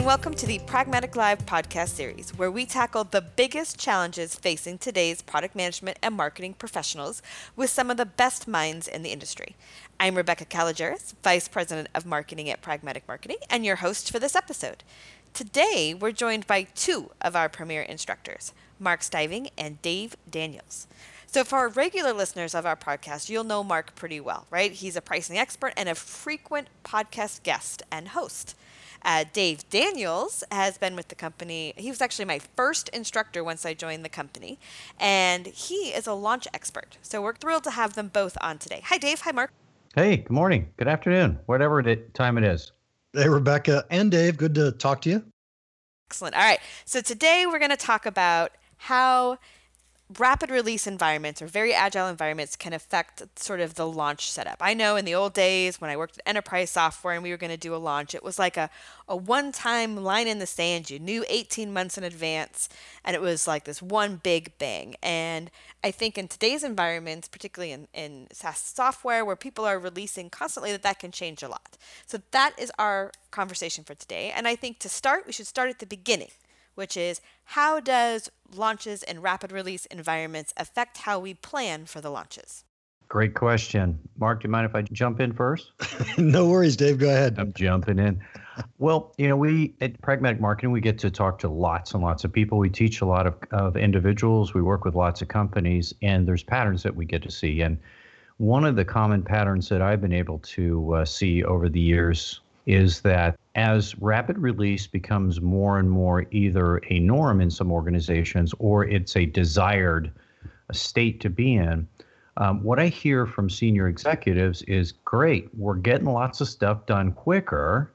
and welcome to the Pragmatic Live podcast series, where we tackle the biggest challenges facing today's product management and marketing professionals with some of the best minds in the industry. I'm Rebecca Kalogeris, Vice President of Marketing at Pragmatic Marketing, and your host for this episode. Today, we're joined by two of our premier instructors, Mark Stiving and Dave Daniels. So, for regular listeners of our podcast, you'll know Mark pretty well, right? He's a pricing expert and a frequent podcast guest and host. Uh, Dave Daniels has been with the company. He was actually my first instructor once I joined the company, and he is a launch expert. So we're thrilled to have them both on today. Hi, Dave. Hi, Mark. Hey, good morning. Good afternoon, whatever it, time it is. Hey, Rebecca and Dave. Good to talk to you. Excellent. All right. So today we're going to talk about how rapid release environments or very agile environments can affect sort of the launch setup. I know in the old days when I worked at enterprise software and we were going to do a launch, it was like a, a one time line in the sand. You knew 18 months in advance, and it was like this one big bang. And I think in today's environments, particularly in, in SaaS software where people are releasing constantly, that that can change a lot. So that is our conversation for today. And I think to start, we should start at the beginning which is how does launches in rapid release environments affect how we plan for the launches? Great question. Mark, do you mind if I jump in first? no worries, Dave. Go ahead. I'm jumping in. Well, you know, we at Pragmatic Marketing, we get to talk to lots and lots of people. We teach a lot of, of individuals. We work with lots of companies, and there's patterns that we get to see. And one of the common patterns that I've been able to uh, see over the years is that as rapid release becomes more and more either a norm in some organizations or it's a desired state to be in, um, what I hear from senior executives is great, we're getting lots of stuff done quicker,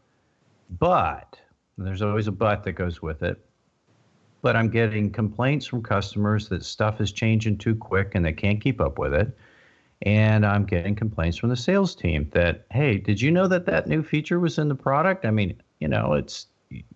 but there's always a but that goes with it. But I'm getting complaints from customers that stuff is changing too quick and they can't keep up with it and I'm getting complaints from the sales team that, hey, did you know that that new feature was in the product? I mean, you know, it's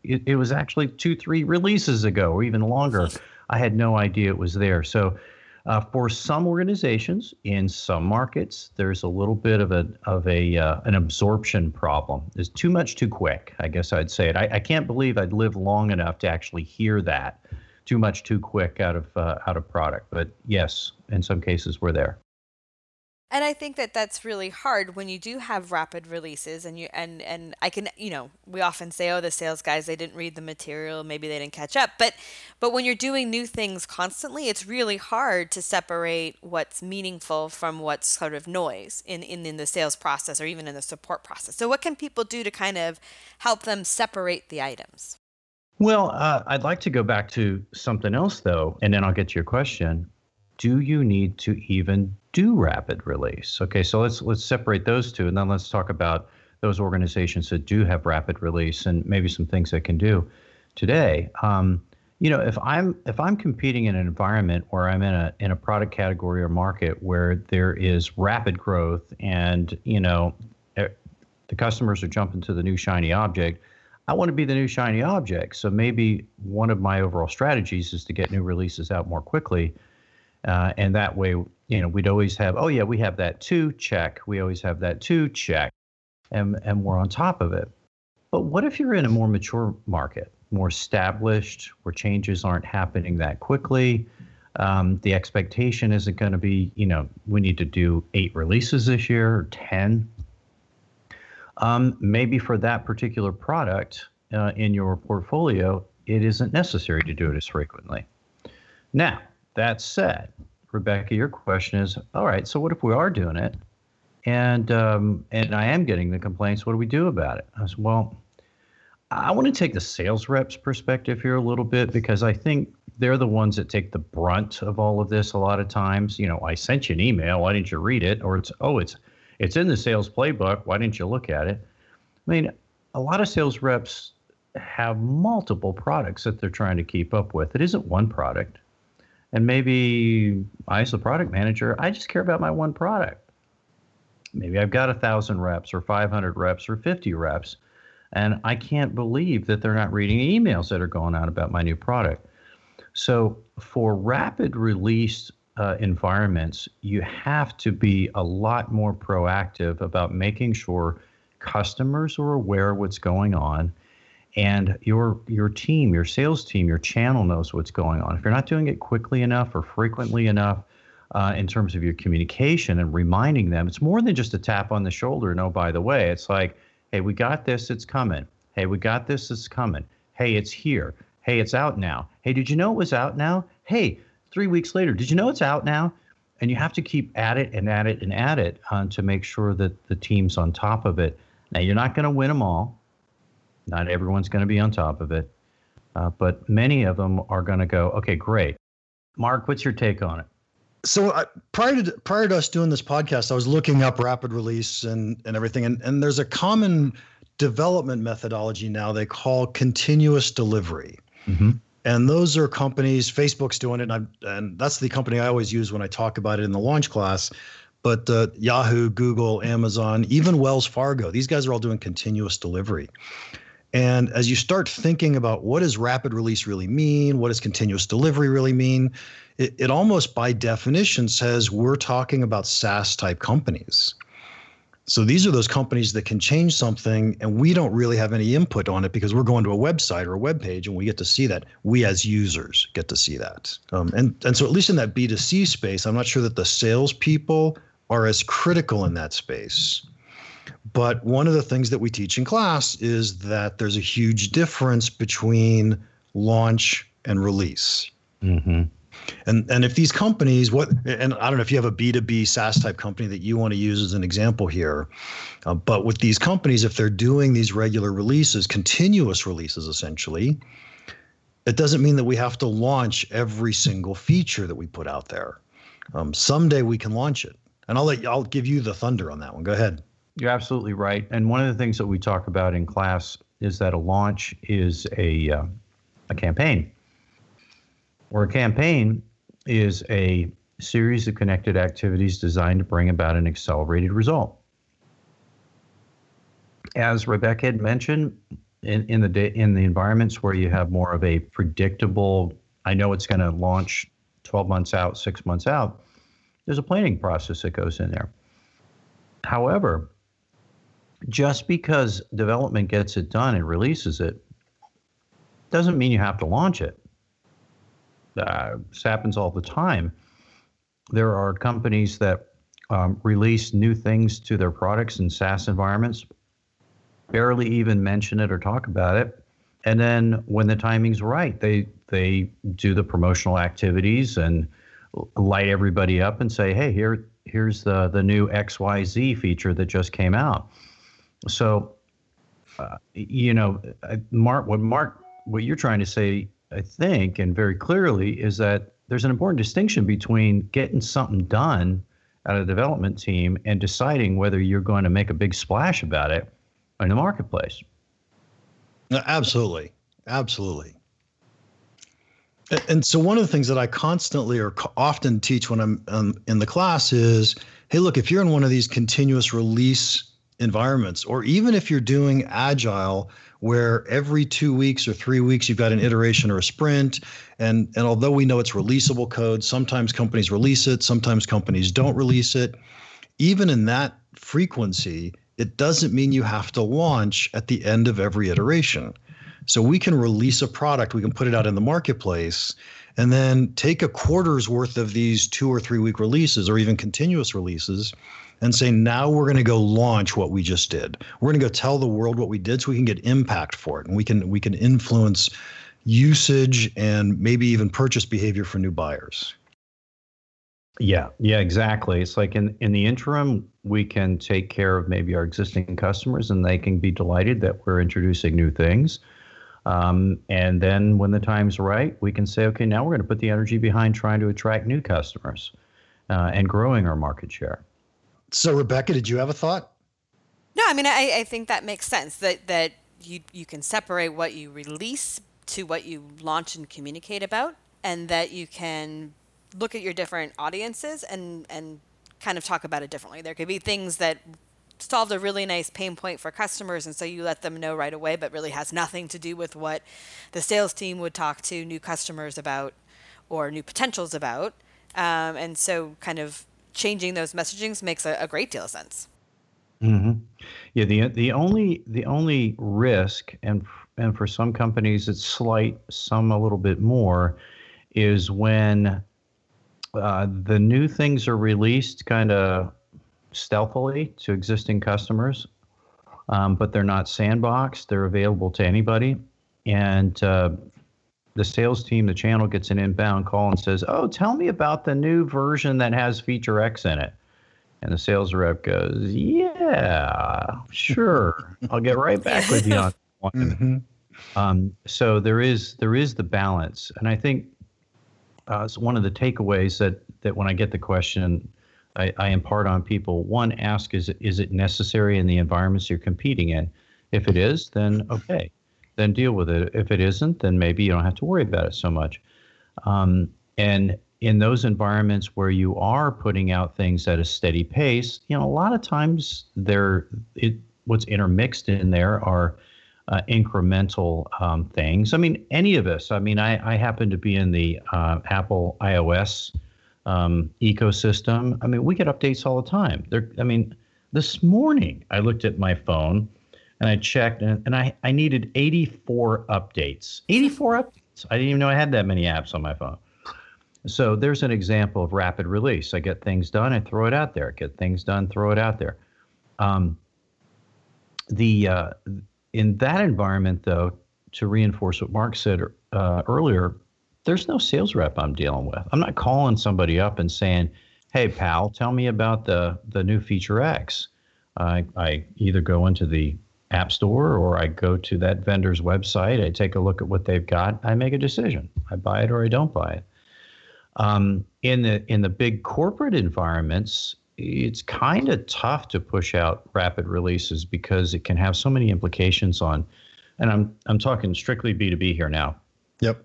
it, it was actually two, three releases ago or even longer. I had no idea it was there. So, uh, for some organizations in some markets, there's a little bit of a of a uh, an absorption problem. There's too much too quick. I guess I'd say it. I, I can't believe I'd lived long enough to actually hear that. Too much too quick out of uh, out of product. But yes, in some cases we're there. And I think that that's really hard when you do have rapid releases and you and and I can you know we often say oh the sales guys they didn't read the material maybe they didn't catch up but but when you're doing new things constantly it's really hard to separate what's meaningful from what's sort of noise in in, in the sales process or even in the support process. So what can people do to kind of help them separate the items? Well, uh, I'd like to go back to something else though, and then I'll get to your question do you need to even do rapid release? Okay, so let's let's separate those two, and then let's talk about those organizations that do have rapid release and maybe some things they can do today. Um, you know, if I'm if I'm competing in an environment where I'm in a in a product category or market where there is rapid growth and you know the customers are jumping to the new shiny object, I want to be the new shiny object. So maybe one of my overall strategies is to get new releases out more quickly uh, and that way, you know, we'd always have, oh yeah, we have that too, check. We always have that too, check. And, and we're on top of it. But what if you're in a more mature market, more established, where changes aren't happening that quickly? Um, the expectation isn't going to be, you know, we need to do eight releases this year or 10. Um, maybe for that particular product uh, in your portfolio, it isn't necessary to do it as frequently. Now, that said, Rebecca, your question is all right. So what if we are doing it, and um, and I am getting the complaints? What do we do about it? I said, well, I want to take the sales reps perspective here a little bit because I think they're the ones that take the brunt of all of this. A lot of times, you know, I sent you an email. Why didn't you read it? Or it's oh, it's it's in the sales playbook. Why didn't you look at it? I mean, a lot of sales reps have multiple products that they're trying to keep up with. It isn't one product. And maybe I, as a product manager, I just care about my one product. Maybe I've got a thousand reps or 500 reps or 50 reps, and I can't believe that they're not reading emails that are going out about my new product. So, for rapid release uh, environments, you have to be a lot more proactive about making sure customers are aware of what's going on and your your team, your sales team, your channel knows what's going on. If you're not doing it quickly enough or frequently enough uh, in terms of your communication and reminding them, it's more than just a tap on the shoulder. No, by the way, it's like, hey, we got this, it's coming. Hey, we got this, it's coming. Hey, it's here. Hey, it's out now. Hey, did you know it was out now? Hey, three weeks later, did you know it's out now? And you have to keep at it and at it and at it uh, to make sure that the team's on top of it. Now, you're not going to win them all not everyone's going to be on top of it, uh, but many of them are going to go, okay, great. Mark, what's your take on it? So uh, prior to prior to us doing this podcast, I was looking up rapid release and and everything, and and there's a common development methodology now they call continuous delivery. Mm-hmm. And those are companies. Facebook's doing it, and, and that's the company I always use when I talk about it in the launch class. But uh, Yahoo, Google, Amazon, even Wells Fargo, these guys are all doing continuous delivery. And as you start thinking about what does rapid release really mean, what does continuous delivery really mean, it, it almost by definition says we're talking about SaaS type companies. So these are those companies that can change something and we don't really have any input on it because we're going to a website or a web page and we get to see that. We as users get to see that. Um, and, and so at least in that B2C space, I'm not sure that the salespeople are as critical in that space. But one of the things that we teach in class is that there's a huge difference between launch and release. Mm-hmm. And and if these companies, what and I don't know if you have a B two B SaaS type company that you want to use as an example here, uh, but with these companies, if they're doing these regular releases, continuous releases essentially, it doesn't mean that we have to launch every single feature that we put out there. Um, someday we can launch it, and I'll let I'll give you the thunder on that one. Go ahead. You're absolutely right. And one of the things that we talk about in class is that a launch is a uh, a campaign, or a campaign is a series of connected activities designed to bring about an accelerated result. As Rebecca had mentioned, in, in the day, in the environments where you have more of a predictable, I know it's going to launch 12 months out, six months out, there's a planning process that goes in there. However, just because development gets it done and releases it doesn't mean you have to launch it. Uh, this happens all the time. There are companies that um, release new things to their products in SaaS environments, barely even mention it or talk about it. And then when the timing's right, they they do the promotional activities and light everybody up and say, "Hey, here here's the the new XYZ feature that just came out." So, uh, you know, Mark, what Mark, what you're trying to say, I think, and very clearly, is that there's an important distinction between getting something done at a development team and deciding whether you're going to make a big splash about it in the marketplace. Absolutely, absolutely. And so, one of the things that I constantly or often teach when I'm um, in the class is, hey, look, if you're in one of these continuous release environments, or even if you're doing agile, where every two weeks or three weeks you've got an iteration or a sprint, and and although we know it's releasable code, sometimes companies release it, sometimes companies don't release it. Even in that frequency, it doesn't mean you have to launch at the end of every iteration. So we can release a product, we can put it out in the marketplace, and then take a quarter's worth of these two or three week releases or even continuous releases and say, now we're going to go launch what we just did. We're going to go tell the world what we did so we can get impact for it. And we can we can influence usage and maybe even purchase behavior for new buyers. Yeah, yeah, exactly. It's like in, in the interim, we can take care of maybe our existing customers and they can be delighted that we're introducing new things. Um, and then when the time's right, we can say, okay, now we're going to put the energy behind trying to attract new customers uh, and growing our market share. So, Rebecca, did you have a thought? No, I mean, I, I think that makes sense that, that you, you can separate what you release to what you launch and communicate about, and that you can look at your different audiences and, and kind of talk about it differently. There could be things that solved a really nice pain point for customers and so you let them know right away but really has nothing to do with what the sales team would talk to new customers about or new potentials about um, and so kind of changing those messagings makes a, a great deal of sense. Mm-hmm. Yeah, the the only the only risk, and and for some companies it's slight, some a little bit more, is when uh, the new things are released kind of stealthily to existing customers, um, but they're not sandboxed. They're available to anybody, and uh, the sales team, the channel gets an inbound call and says, "Oh, tell me about the new version that has feature X in it." And the sales rep goes, "Yeah, sure. I'll get right back with you on one." Mm-hmm. Um, so there is there is the balance, and I think uh, it's one of the takeaways that that when I get the question, I, I impart on people. One, ask is is it necessary in the environments you're competing in? If it is, then okay, then deal with it. If it isn't, then maybe you don't have to worry about it so much. Um, and in those environments where you are putting out things at a steady pace, you know, a lot of times there, it, what's intermixed in there are uh, incremental um, things. I mean, any of us. I mean, I, I happen to be in the uh, Apple iOS um, ecosystem. I mean, we get updates all the time. There. I mean, this morning I looked at my phone and I checked, and, and I, I needed 84 updates. 84 updates. I didn't even know I had that many apps on my phone. So there's an example of rapid release. I get things done, I throw it out there. Get things done, throw it out there. Um, the uh, in that environment, though, to reinforce what Mark said uh, earlier, there's no sales rep I'm dealing with. I'm not calling somebody up and saying, "Hey, pal, tell me about the the new feature X." I I either go into the app store or I go to that vendor's website. I take a look at what they've got. I make a decision. I buy it or I don't buy it. Um, in the in the big corporate environments, it's kind of tough to push out rapid releases because it can have so many implications on. And I'm I'm talking strictly B2B here now. Yep.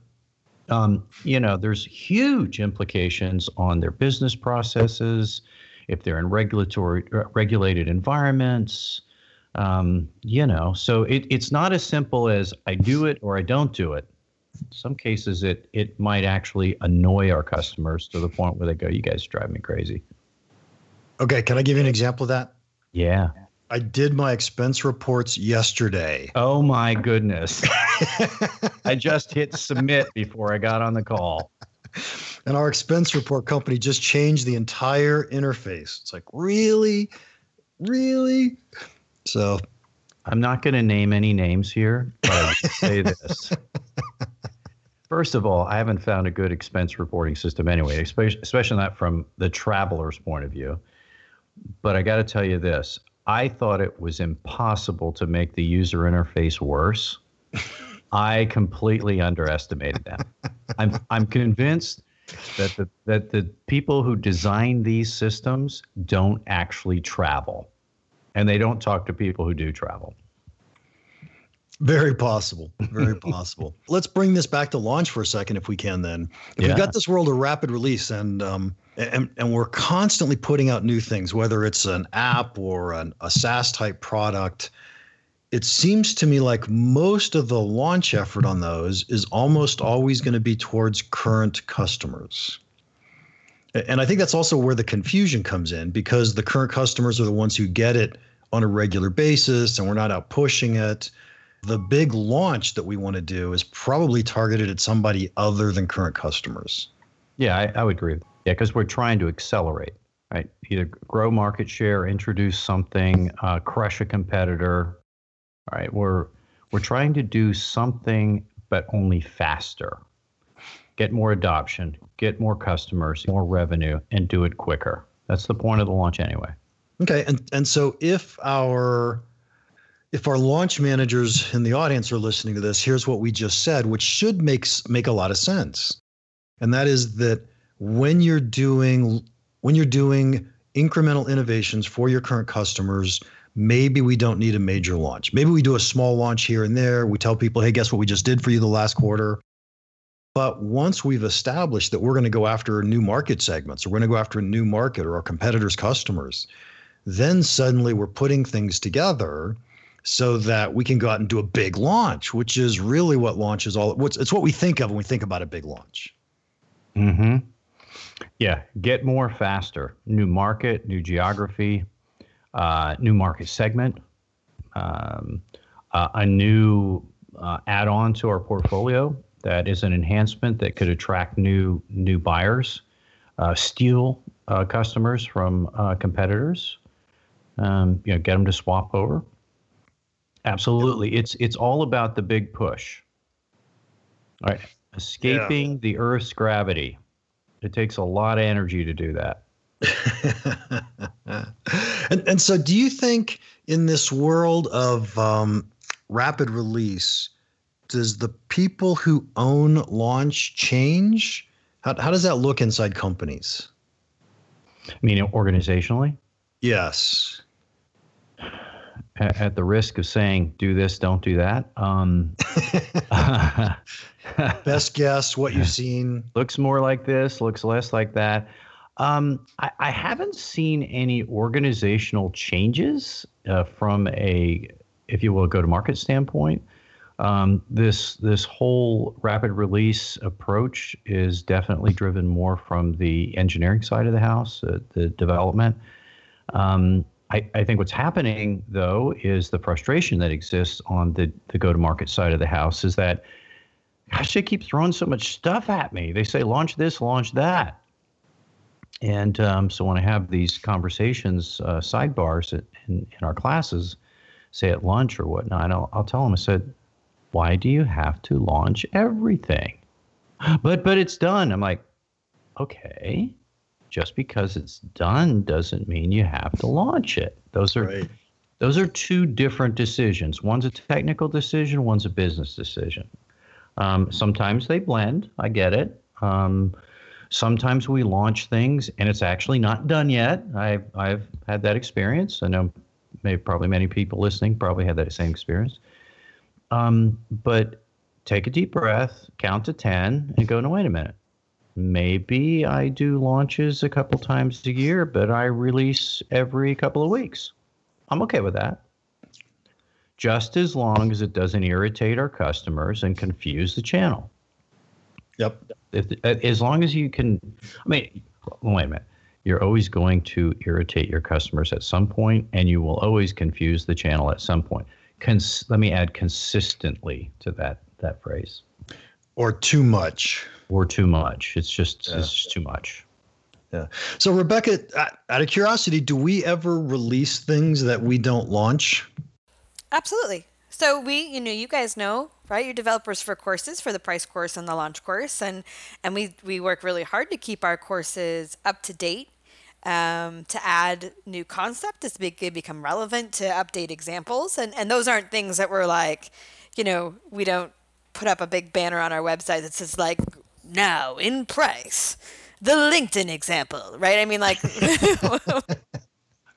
Um, you know, there's huge implications on their business processes, if they're in regulatory regulated environments. Um, you know, so it, it's not as simple as I do it or I don't do it. In some cases, it it might actually annoy our customers to the point where they go, "You guys drive me crazy." Okay, can I give you an example of that? Yeah. I did my expense reports yesterday. Oh my goodness. I just hit submit before I got on the call. And our expense report company just changed the entire interface. It's like, really? Really? So I'm not going to name any names here, but I say this. First of all, I haven't found a good expense reporting system anyway, especially, especially not from the traveler's point of view. But I got to tell you this I thought it was impossible to make the user interface worse. I completely underestimated them. I'm, I'm convinced that the, that the people who design these systems don't actually travel and they don't talk to people who do travel. Very possible. Very possible. Let's bring this back to launch for a second, if we can. Then, if yeah. we've got this world of rapid release, and um, and and we're constantly putting out new things, whether it's an app or an, a SaaS type product, it seems to me like most of the launch effort on those is almost always going to be towards current customers. And I think that's also where the confusion comes in because the current customers are the ones who get it on a regular basis and we're not out pushing it. The big launch that we want to do is probably targeted at somebody other than current customers. Yeah, I, I would agree. Yeah, because we're trying to accelerate, right? Either grow market share, introduce something, uh, crush a competitor. Right, we're we're trying to do something, but only faster get more adoption, get more customers, more revenue, and do it quicker. That's the point of the launch anyway. Okay, and and so if our if our launch managers in the audience are listening to this, here's what we just said, which should make make a lot of sense. And that is that when you're doing when you're doing incremental innovations for your current customers, maybe we don't need a major launch. Maybe we do a small launch here and there. We tell people, "Hey, guess what we just did for you the last quarter?" But once we've established that we're going to go after new market segments, or we're going to go after a new market or our competitors' customers, then suddenly we're putting things together so that we can go out and do a big launch, which is really what launch is all. What's it's what we think of when we think about a big launch. Hmm. Yeah. Get more faster. New market, new geography, uh, new market segment. um, uh, a new uh, add-on to our portfolio that is an enhancement that could attract new new buyers, uh, steal uh, customers from uh, competitors, um, you know, get them to swap over. Absolutely, it's it's all about the big push. All right, escaping yeah. the Earth's gravity. It takes a lot of energy to do that. and, and so, do you think in this world of um, rapid release, does the people who own launch change? How, how does that look inside companies? I mean, organizationally? Yes. At, at the risk of saying, do this, don't do that. Um, Best guess, what you've seen. Looks more like this, looks less like that. Um, I, I, haven't seen any organizational changes uh, from a, if you will, go to market standpoint. Um, this this whole rapid release approach is definitely driven more from the engineering side of the house, uh, the development. Um, I, I, think what's happening though is the frustration that exists on the the go to market side of the house is that, gosh, they keep throwing so much stuff at me. They say launch this, launch that, and um, so when I have these conversations, uh, sidebars in, in our classes, say at lunch or whatnot, I'll, I'll tell them I said why do you have to launch everything? But but it's done. I'm like, okay. Just because it's done doesn't mean you have to launch it. Those are right. those are two different decisions. One's a technical decision, one's a business decision. Um, sometimes they blend. I get it. Um, sometimes we launch things and it's actually not done yet. I've I've had that experience. I know maybe probably many people listening probably had that same experience. Um, but take a deep breath, count to 10, and go, no, wait a minute. Maybe I do launches a couple times a year, but I release every couple of weeks. I'm okay with that. Just as long as it doesn't irritate our customers and confuse the channel. Yep. If, as long as you can, I mean, wait a minute. You're always going to irritate your customers at some point, and you will always confuse the channel at some point cons- let me add consistently to that that phrase. Or too much. Or too much. It's just yeah. it's just too much. Yeah. So rebecca out of curiosity do we ever release things that we don't launch? Absolutely. So we you know you guys know right? You're developers for courses for the price course and the launch course. And and we we work really hard to keep our courses up to date um, to add new concept as they become relevant to update examples. And and those aren't things that we're like you know we don't put up a big banner on our website that says like now in price the linkedin example right? I mean like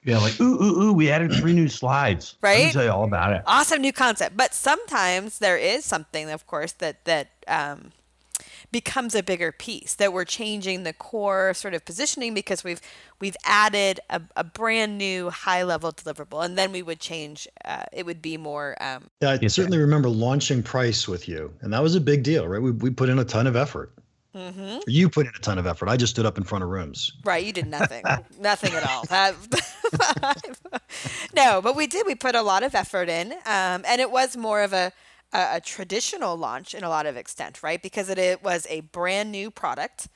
yeah like ooh ooh ooh we added three new slides. Right let me tell you all about it. Awesome new concept. But sometimes there is something of course that that um, becomes a bigger piece that we're changing the core sort of positioning because we've we've added a, a brand new high level deliverable and then we would change uh, it would be more um, yeah i certainly remember launching price with you and that was a big deal right we, we put in a ton of effort Mm-hmm. You put in a ton of effort. I just stood up in front of rooms. Right, you did nothing, nothing at all. no, but we did. We put a lot of effort in, um, and it was more of a a, a traditional launch in a lot of extent, right? Because it, it was a brand new product.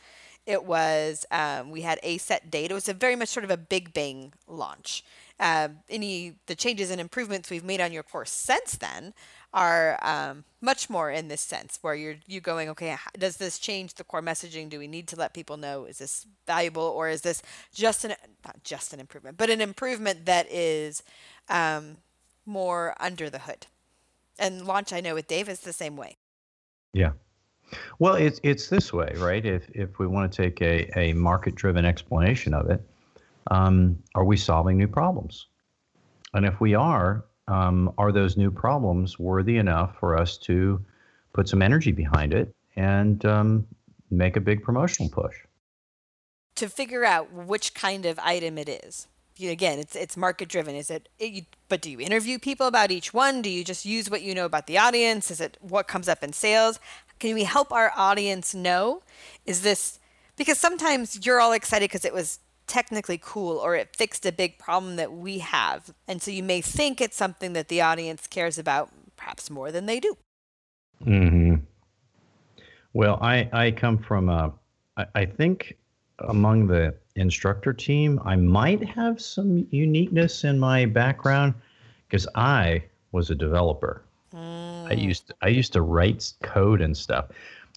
It was um, we had a set date. It was a very much sort of a big bang launch. Uh, any the changes and improvements we've made on your course since then are um, much more in this sense where you're you going okay does this change the core messaging do we need to let people know is this valuable or is this just an not just an improvement but an improvement that is um, more under the hood and launch I know with Dave is the same way. Yeah. Well, it's it's this way, right? If if we want to take a, a market driven explanation of it, um, are we solving new problems? And if we are, um, are those new problems worthy enough for us to put some energy behind it and um, make a big promotional push? To figure out which kind of item it is you again, it's it's market driven. Is it, it, But do you interview people about each one? Do you just use what you know about the audience? Is it what comes up in sales? Can we help our audience know? Is this because sometimes you're all excited because it was technically cool or it fixed a big problem that we have. And so you may think it's something that the audience cares about perhaps more than they do. hmm Well, I, I come from a, I, I think among the instructor team, I might have some uniqueness in my background because I was a developer. I used to, I used to write code and stuff.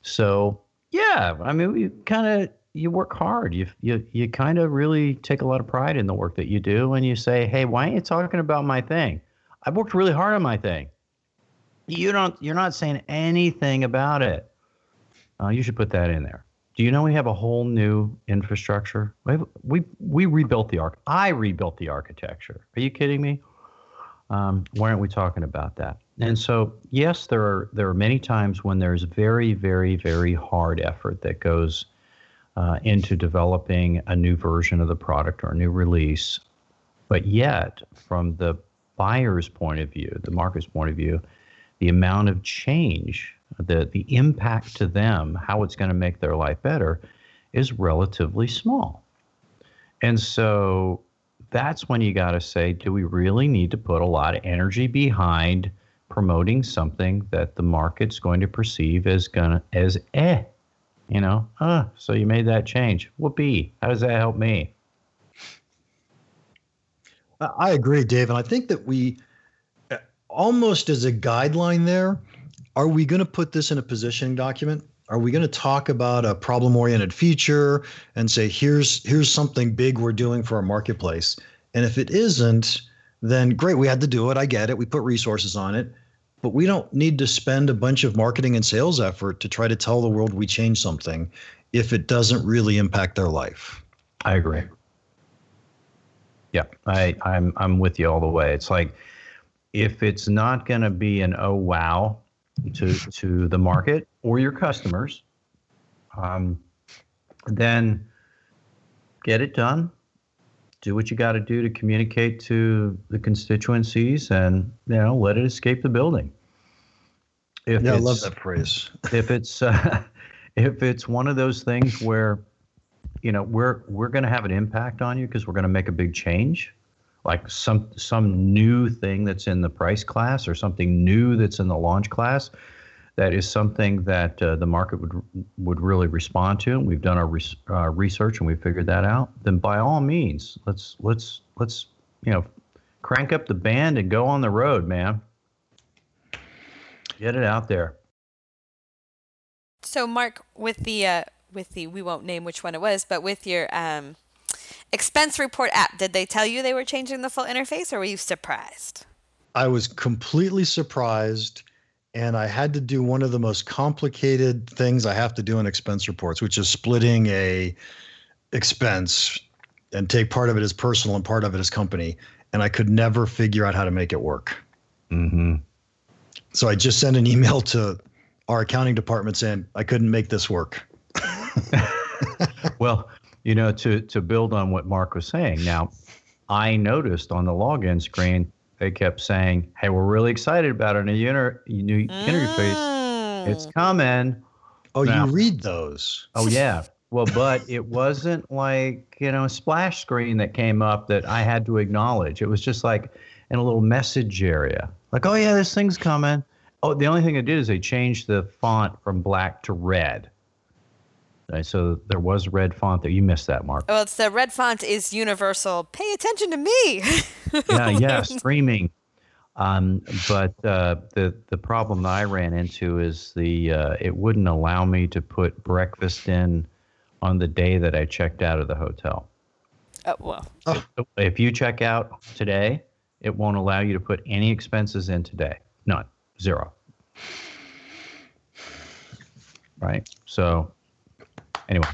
So yeah, I mean, we kind of you work hard. You you you kind of really take a lot of pride in the work that you do, and you say, hey, why aren't you talking about my thing? I've worked really hard on my thing. You don't. You're not saying anything about it. Uh, you should put that in there. Do you know we have a whole new infrastructure? We have, we, we rebuilt the arc. I rebuilt the architecture. Are you kidding me? Um, why aren't we talking about that? And so, yes, there are there are many times when there's very, very, very hard effort that goes uh, into developing a new version of the product or a new release. But yet, from the buyer's point of view, the market's point of view, the amount of change, the the impact to them, how it's going to make their life better, is relatively small. And so that's when you got to say, do we really need to put a lot of energy behind promoting something that the market's going to perceive as gonna as eh, you know? Uh, so you made that change. Whoopee! How does that help me? I agree, Dave, and I think that we uh, almost as a guideline there, are we going to put this in a positioning document? Are we going to talk about a problem-oriented feature and say here's here's something big we're doing for our marketplace? And if it isn't, then great, we had to do it. I get it. We put resources on it, but we don't need to spend a bunch of marketing and sales effort to try to tell the world we changed something if it doesn't really impact their life. I agree. Yeah, I, I'm I'm with you all the way. It's like if it's not going to be an oh wow to to the market or your customers, um, then get it done. Do what you got to do to communicate to the constituencies, and you know let it escape the building. If yeah, I love that phrase. If it's uh, if it's one of those things where you know we're we're going to have an impact on you because we're going to make a big change like some some new thing that's in the price class or something new that's in the launch class that is something that uh, the market would would really respond to. And we've done our res- uh, research and we figured that out. Then by all means let's let's let's you know crank up the band and go on the road man. Get it out there. So mark with the uh, with the we won't name which one it was, but with your um, expense report app, did they tell you they were changing the full interface, or were you surprised? I was completely surprised, and I had to do one of the most complicated things I have to do in expense reports, which is splitting a expense and take part of it as personal and part of it as company, and I could never figure out how to make it work. Mm-hmm. So I just sent an email to our accounting department saying I couldn't make this work. well, you know, to to build on what Mark was saying, now I noticed on the login screen they kept saying, "Hey, we're really excited about a new, inter- new mm. interface. It's coming." Oh, now, you read those? Oh yeah. Well, but it wasn't like you know a splash screen that came up that I had to acknowledge. It was just like in a little message area, like, "Oh yeah, this thing's coming." Oh, the only thing they did is they changed the font from black to red. Right, so there was red font there. You missed that, Mark. Well, it's the red font is universal. Pay attention to me. yeah, yeah, screaming. Um, but uh, the the problem that I ran into is the uh, it wouldn't allow me to put breakfast in on the day that I checked out of the hotel. Oh well. If, if you check out today, it won't allow you to put any expenses in today. None. Zero. Right. So anyway,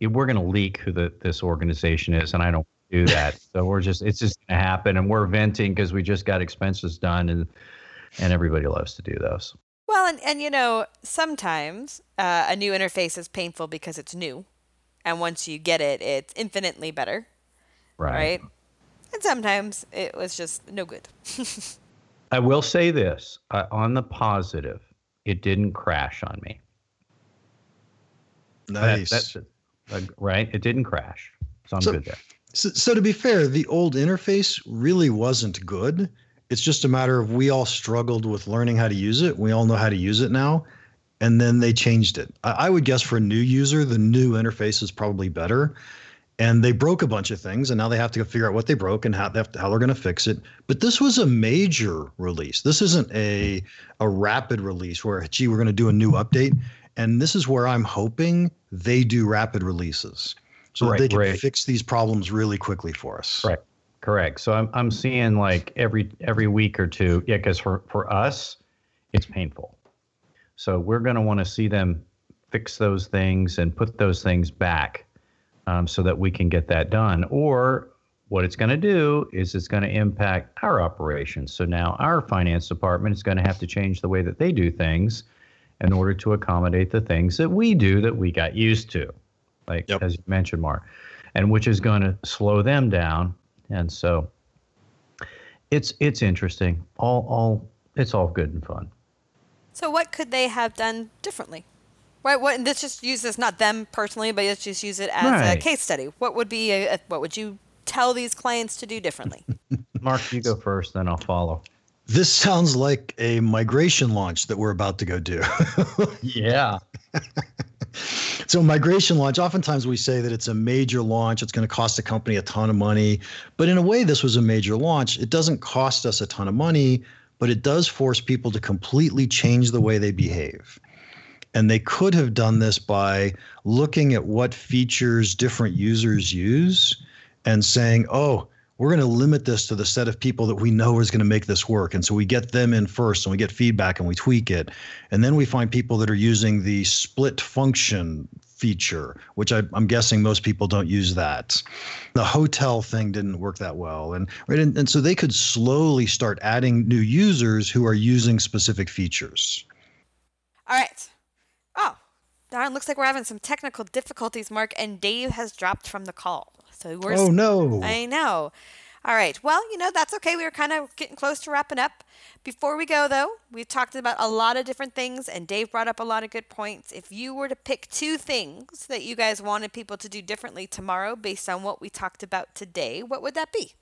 we're going to leak who the, this organization is, and I don't do that. so we're just it's just going to happen, and we're venting because we just got expenses done, and and everybody loves to do those. Well, and and you know sometimes uh, a new interface is painful because it's new, and once you get it, it's infinitely better. Right. Right. And sometimes it was just no good. I will say this uh, on the positive, it didn't crash on me. Nice. That, that's uh, right. It didn't crash, so I'm so, good there. So, so to be fair, the old interface really wasn't good. It's just a matter of we all struggled with learning how to use it. We all know how to use it now. And then they changed it. I, I would guess for a new user, the new interface is probably better. And they broke a bunch of things, and now they have to figure out what they broke and how, they to, how they're going to fix it. But this was a major release. This isn't a a rapid release where, gee, we're going to do a new update. And this is where I'm hoping they do rapid releases so right, they can right. fix these problems really quickly for us. Right. Correct. So I'm I'm seeing like every every week or two. Yeah, because for for us, it's painful. So we're going to want to see them fix those things and put those things back, um, so that we can get that done. Or what it's going to do is it's going to impact our operations. So now our finance department is going to have to change the way that they do things in order to accommodate the things that we do that we got used to like yep. as you mentioned, Mark, and which is going to slow them down. And so it's it's interesting. All all it's all good and fun. So what could they have done differently? Right. What? let's just use this not them personally, but let's just use it as right. a case study. What would be a, a, what would you tell these clients to do differently? Mark, you go first, then I'll follow. This sounds like a migration launch that we're about to go do. yeah. so migration launch oftentimes we say that it's a major launch it's going to cost the company a ton of money but in a way this was a major launch it doesn't cost us a ton of money but it does force people to completely change the way they behave and they could have done this by looking at what features different users use and saying oh we're going to limit this to the set of people that we know is going to make this work. And so we get them in first and we get feedback and we tweak it. And then we find people that are using the split function feature, which I, am guessing most people don't use that. The hotel thing didn't work that well. And right. And, and so they could slowly start adding new users who are using specific features. All right. Oh, darn, looks like we're having some technical difficulties, Mark, and Dave has dropped from the call. So we're. Oh no! I know. All right. Well, you know that's okay. We were kind of getting close to wrapping up. Before we go, though, we've talked about a lot of different things, and Dave brought up a lot of good points. If you were to pick two things that you guys wanted people to do differently tomorrow, based on what we talked about today, what would that be?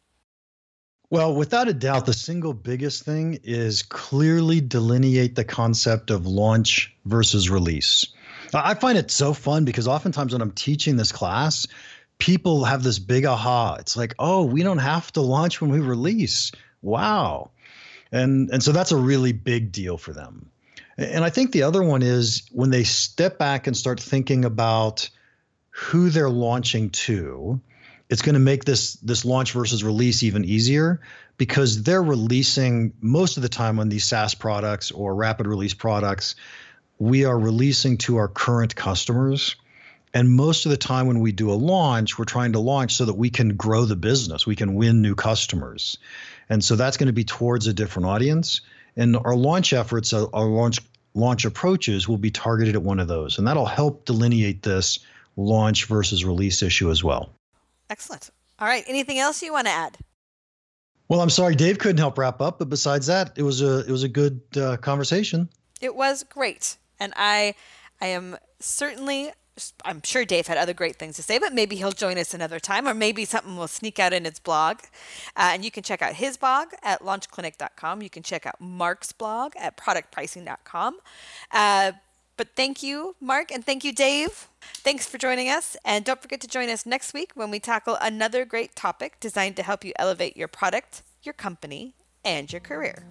Well, without a doubt, the single biggest thing is clearly delineate the concept of launch versus release. I find it so fun because oftentimes when I'm teaching this class, people have this big aha. It's like, oh, we don't have to launch when we release. Wow. And and so that's a really big deal for them. And I think the other one is when they step back and start thinking about who they're launching to, it's going to make this this launch versus release even easier because they're releasing most of the time on these SaaS products or rapid release products, we are releasing to our current customers and most of the time when we do a launch, we're trying to launch so that we can grow the business, we can win new customers. And so that's going to be towards a different audience. And our launch efforts, uh, our launch launch approaches will be targeted at one of those. And that'll help delineate this launch versus release issue as well. Excellent. All right. Anything else you want to add? Well, I'm sorry Dave couldn't help wrap up, but besides that, it was a it was a good uh, conversation. It was great, and I I am certainly I'm sure Dave had other great things to say, but maybe he'll join us another time, or maybe something will sneak out in his blog. Uh, and you can check out his blog at launchclinic.com. You can check out Mark's blog at productpricing.com. Uh, but thank you, Mark, and thank you, Dave. Thanks for joining us. And don't forget to join us next week when we tackle another great topic designed to help you elevate your product, your company, and your career.